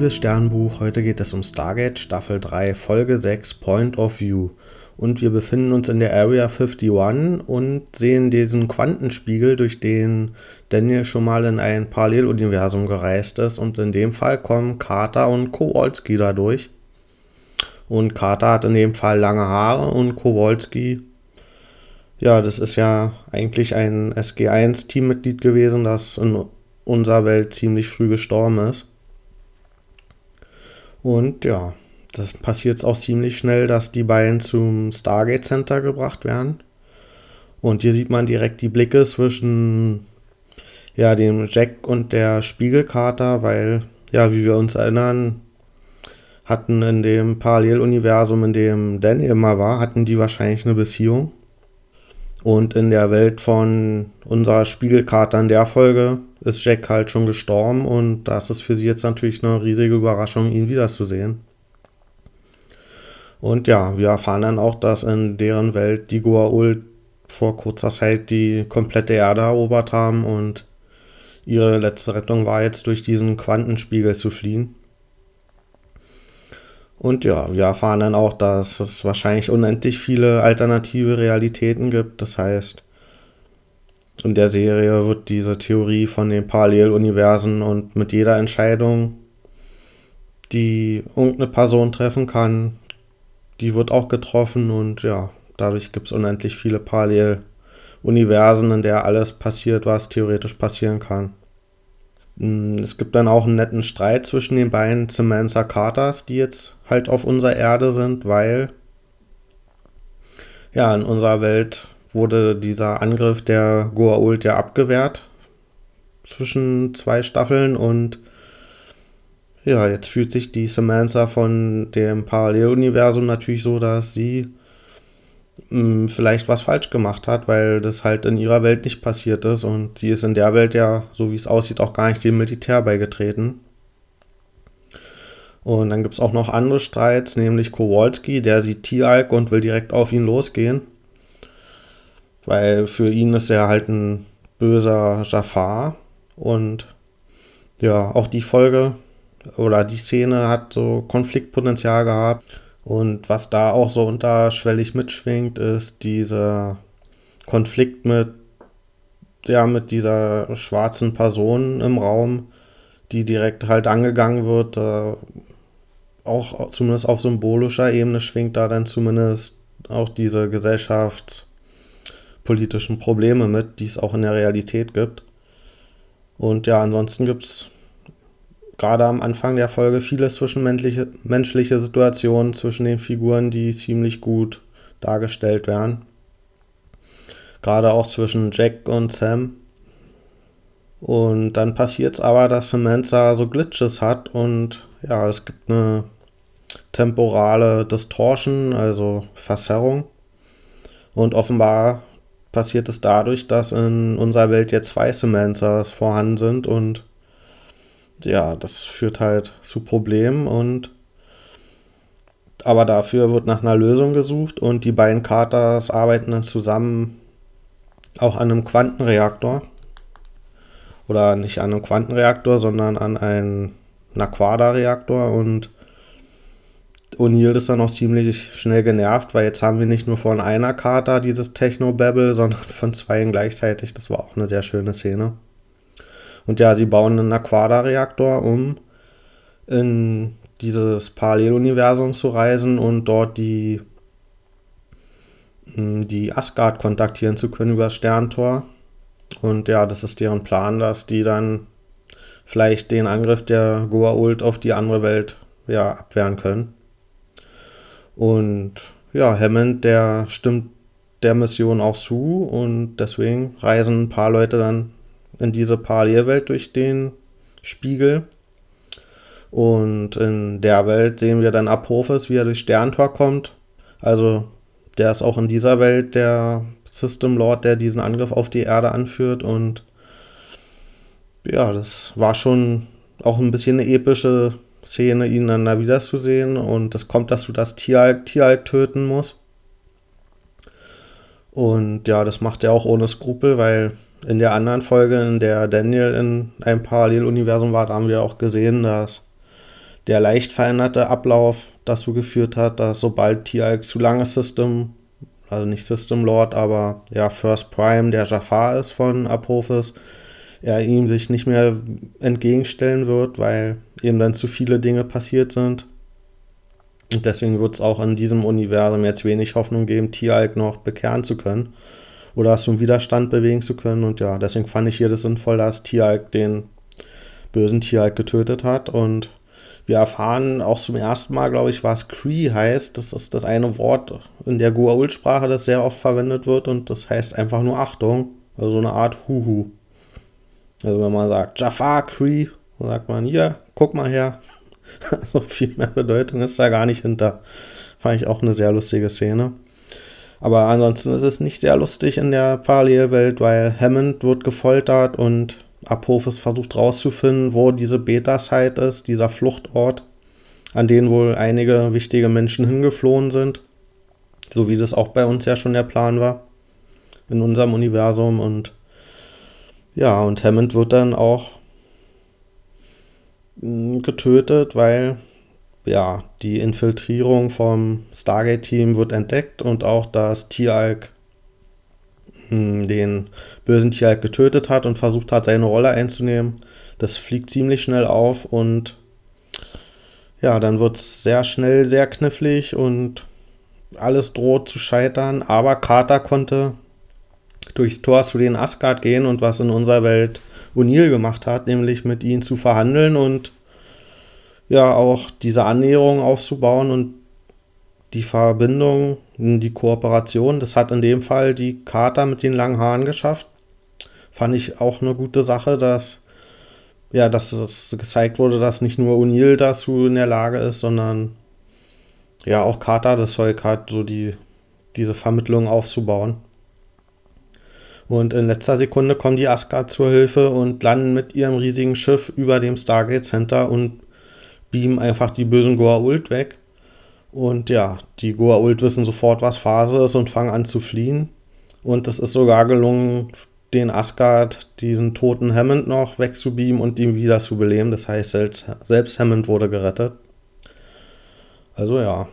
liebes Sternbuch, heute geht es um Stargate Staffel 3, Folge 6, Point of View. Und wir befinden uns in der Area 51 und sehen diesen Quantenspiegel, durch den Daniel schon mal in ein Paralleluniversum gereist ist. Und in dem Fall kommen Carter und Kowalski dadurch. Und Carter hat in dem Fall lange Haare und Kowalski, ja, das ist ja eigentlich ein SG1-Teammitglied gewesen, das in unserer Welt ziemlich früh gestorben ist. Und ja, das passiert auch ziemlich schnell, dass die beiden zum Stargate Center gebracht werden. Und hier sieht man direkt die Blicke zwischen ja, dem Jack und der Spiegelkater, weil, ja, wie wir uns erinnern, hatten in dem Paralleluniversum, in dem Dan immer war, hatten die wahrscheinlich eine Beziehung. Und in der Welt von unserer Spiegelkarte in der Folge ist Jack halt schon gestorben und das ist für sie jetzt natürlich eine riesige Überraschung, ihn wiederzusehen. Und ja, wir erfahren dann auch, dass in deren Welt die Goa'uld vor kurzer Zeit die komplette Erde erobert haben und ihre letzte Rettung war jetzt durch diesen Quantenspiegel zu fliehen. Und ja, wir erfahren dann auch, dass es wahrscheinlich unendlich viele alternative Realitäten gibt. Das heißt, in der Serie wird diese Theorie von den Paralleluniversen und mit jeder Entscheidung, die irgendeine Person treffen kann, die wird auch getroffen und ja, dadurch gibt es unendlich viele Paralleluniversen, in der alles passiert, was theoretisch passieren kann. Hm, es gibt dann auch einen netten Streit zwischen den beiden Samantha Carters, die jetzt halt auf unserer Erde sind, weil ja, in unserer Welt wurde dieser Angriff der Goa'uld ja abgewehrt zwischen zwei Staffeln und ja, jetzt fühlt sich die Samantha von dem Paralleluniversum natürlich so, dass sie mh, vielleicht was falsch gemacht hat, weil das halt in ihrer Welt nicht passiert ist und sie ist in der Welt ja, so wie es aussieht, auch gar nicht dem Militär beigetreten. Und dann gibt es auch noch andere Streits, nämlich Kowalski, der sieht T-Alk und will direkt auf ihn losgehen. Weil für ihn ist er halt ein böser Jafar. Und ja, auch die Folge oder die Szene hat so Konfliktpotenzial gehabt. Und was da auch so unterschwellig mitschwingt, ist dieser Konflikt mit, ja, mit dieser schwarzen Person im Raum, die direkt halt angegangen wird. Äh, auch zumindest auf symbolischer Ebene schwingt da dann zumindest auch diese gesellschaftspolitischen Probleme mit, die es auch in der Realität gibt. Und ja, ansonsten gibt es gerade am Anfang der Folge viele zwischenmenschliche menschliche Situationen zwischen den Figuren, die ziemlich gut dargestellt werden. Gerade auch zwischen Jack und Sam. Und dann passiert es aber, dass Samantha so Glitches hat und ja, es gibt eine temporale Distortion, also Verzerrung. Und offenbar passiert es dadurch, dass in unserer Welt jetzt zwei Samanthas vorhanden sind und ja, das führt halt zu Problemen und aber dafür wird nach einer Lösung gesucht und die beiden Carters arbeiten dann zusammen auch an einem Quantenreaktor. Oder nicht an einem Quantenreaktor, sondern an einem Naquada-Reaktor und O'Neill ist dann auch ziemlich schnell genervt, weil jetzt haben wir nicht nur von einer Karte dieses Techno-Babble, sondern von zweien gleichzeitig. Das war auch eine sehr schöne Szene. Und ja, sie bauen einen Aquada-Reaktor, um in dieses Paralleluniversum zu reisen und dort die, hm, die Asgard kontaktieren zu können über das Sterntor. Und ja, das ist deren Plan, dass die dann vielleicht den Angriff der Goa'uld auf die andere Welt ja, abwehren können. Und ja, Hammond, der stimmt der Mission auch zu und deswegen reisen ein paar Leute dann in diese Parallelwelt durch den Spiegel. Und in der Welt sehen wir dann Apophis, wie er durch Sterntor kommt. Also der ist auch in dieser Welt der System Lord, der diesen Angriff auf die Erde anführt. Und ja, das war schon auch ein bisschen eine epische Szene, ihn dann da wiederzusehen. Und es kommt, dass du das Tieralk, Tieralk töten musst. Und ja, das macht er auch ohne Skrupel, weil in der anderen Folge, in der Daniel in einem Paralleluniversum war, da haben wir auch gesehen, dass der leicht veränderte Ablauf dazu geführt hat, dass sobald Tialk zu lange System, also nicht System Lord, aber ja First Prime, der Jafar ist von Apophis, er ihm sich nicht mehr entgegenstellen wird, weil eben dann zu viele Dinge passiert sind. Und deswegen wird es auch in diesem Universum jetzt wenig Hoffnung geben, Tialk noch bekehren zu können oder zum Widerstand bewegen zu können. Und ja, deswegen fand ich hier das sinnvoll, dass Tialk den bösen Tialk getötet hat. Und wir erfahren auch zum ersten Mal, glaube ich, was Cree heißt. Das ist das eine Wort in der Goa'uld-Sprache, das sehr oft verwendet wird. Und das heißt einfach nur Achtung. Also so eine Art Huhu. Also wenn man sagt Jafar Cree, dann sagt man hier, guck mal her. so viel mehr Bedeutung ist da gar nicht hinter. Fand ich auch eine sehr lustige Szene. Aber ansonsten ist es nicht sehr lustig in der Parallelwelt, weil Hammond wird gefoltert und Apophis versucht rauszufinden, wo diese Beta-Site ist, dieser Fluchtort, an den wohl einige wichtige Menschen hingeflohen sind. So wie das auch bei uns ja schon der Plan war. In unserem Universum. Und ja, und Hammond wird dann auch hm, getötet, weil ja, die Infiltrierung vom Stargate-Team wird entdeckt und auch das Tieralk hm, den bösen Tieralk getötet hat und versucht hat, seine Rolle einzunehmen. Das fliegt ziemlich schnell auf und ja, dann wird es sehr schnell sehr knifflig und alles droht zu scheitern. Aber Carter konnte durchs Tor zu den Asgard gehen und was in unserer Welt O'Neill gemacht hat, nämlich mit ihnen zu verhandeln und ja auch diese Annäherung aufzubauen und die Verbindung, die Kooperation. Das hat in dem Fall die Kater mit den langen Haaren geschafft. Fand ich auch eine gute Sache, dass ja, dass es gezeigt wurde, dass nicht nur O'Neill dazu in der Lage ist, sondern ja auch Carter das Zeug hat, so die, diese Vermittlung aufzubauen. Und in letzter Sekunde kommen die Asgard zur Hilfe und landen mit ihrem riesigen Schiff über dem Stargate Center und beamen einfach die bösen Goa'uld weg. Und ja, die Goa'uld wissen sofort, was Phase ist und fangen an zu fliehen. Und es ist sogar gelungen, den Asgard, diesen toten Hammond noch wegzubeamen und ihn wieder zu beleben. Das heißt, selbst, selbst Hammond wurde gerettet. Also ja,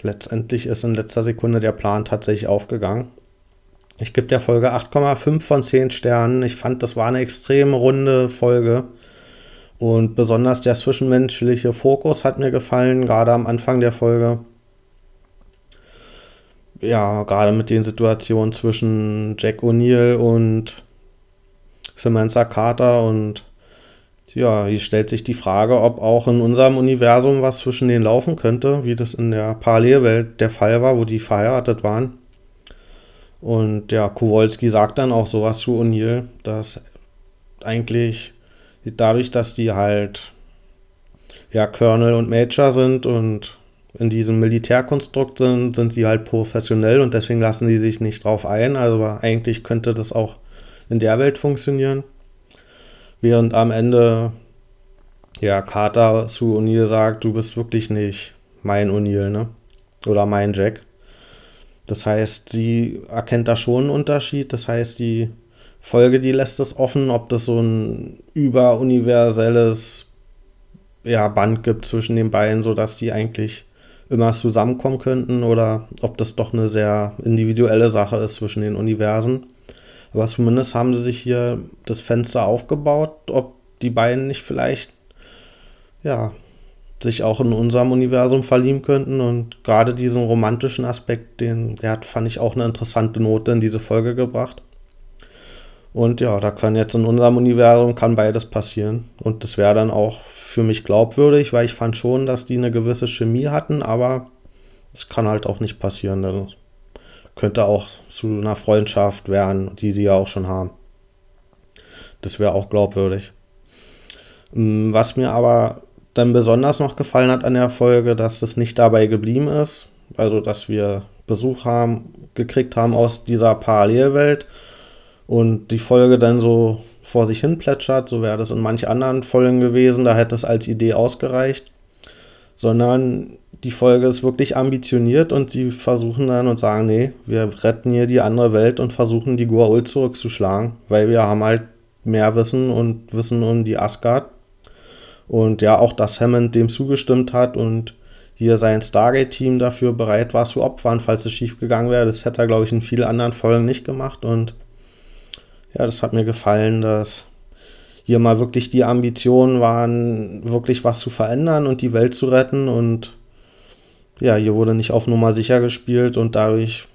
letztendlich ist in letzter Sekunde der Plan tatsächlich aufgegangen. Ich gebe der Folge 8,5 von 10 Sternen. Ich fand, das war eine extrem runde Folge. Und besonders der zwischenmenschliche Fokus hat mir gefallen, gerade am Anfang der Folge. Ja, gerade mit den Situationen zwischen Jack O'Neill und Samantha Carter und ja, hier stellt sich die Frage, ob auch in unserem Universum was zwischen denen laufen könnte, wie das in der Parallelwelt der Fall war, wo die verheiratet waren. Und ja, Kowalski sagt dann auch sowas zu O'Neill, dass eigentlich dadurch, dass die halt ja Colonel und Major sind und in diesem Militärkonstrukt sind, sind sie halt professionell und deswegen lassen sie sich nicht drauf ein. Also eigentlich könnte das auch in der Welt funktionieren. Während am Ende ja Carter zu O'Neill sagt, du bist wirklich nicht mein O'Neill, ne? Oder mein Jack. Das heißt, sie erkennt da schon einen Unterschied. Das heißt, die Folge, die lässt es offen, ob das so ein überuniverselles ja, Band gibt zwischen den beiden, sodass die eigentlich immer zusammenkommen könnten oder ob das doch eine sehr individuelle Sache ist zwischen den Universen. Aber zumindest haben sie sich hier das Fenster aufgebaut, ob die beiden nicht vielleicht ja, sich auch in unserem Universum verlieben könnten. Und gerade diesen romantischen Aspekt, den, der hat, fand ich auch eine interessante Note in diese Folge gebracht. Und ja, da kann jetzt in unserem Universum kann beides passieren. Und das wäre dann auch für mich glaubwürdig, weil ich fand schon, dass die eine gewisse Chemie hatten, aber es kann halt auch nicht passieren. Das könnte auch zu einer Freundschaft werden, die sie ja auch schon haben. Das wäre auch glaubwürdig. Mm, was mir aber dann besonders noch gefallen hat an der Folge, dass das nicht dabei geblieben ist. Also, dass wir Besuch haben, gekriegt haben aus dieser Parallelwelt und die Folge dann so vor sich hin plätschert, so wäre das in manch anderen Folgen gewesen, da hätte es als Idee ausgereicht, sondern die Folge ist wirklich ambitioniert und sie versuchen dann und sagen, nee, wir retten hier die andere Welt und versuchen die Goa'uld zurückzuschlagen, weil wir haben halt mehr Wissen und Wissen um die Asgard Und ja, auch, dass Hammond dem zugestimmt hat und hier sein Stargate-Team dafür bereit war zu opfern, falls es schief gegangen wäre. Das hätte er, glaube ich, in vielen anderen Folgen nicht gemacht. Und ja, das hat mir gefallen, dass hier mal wirklich die Ambitionen waren, wirklich was zu verändern und die Welt zu retten. Und ja, hier wurde nicht auf Nummer sicher gespielt und dadurch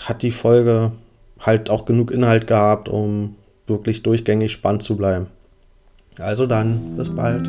hat die Folge halt auch genug Inhalt gehabt, um wirklich durchgängig spannend zu bleiben. Also dann, bis bald.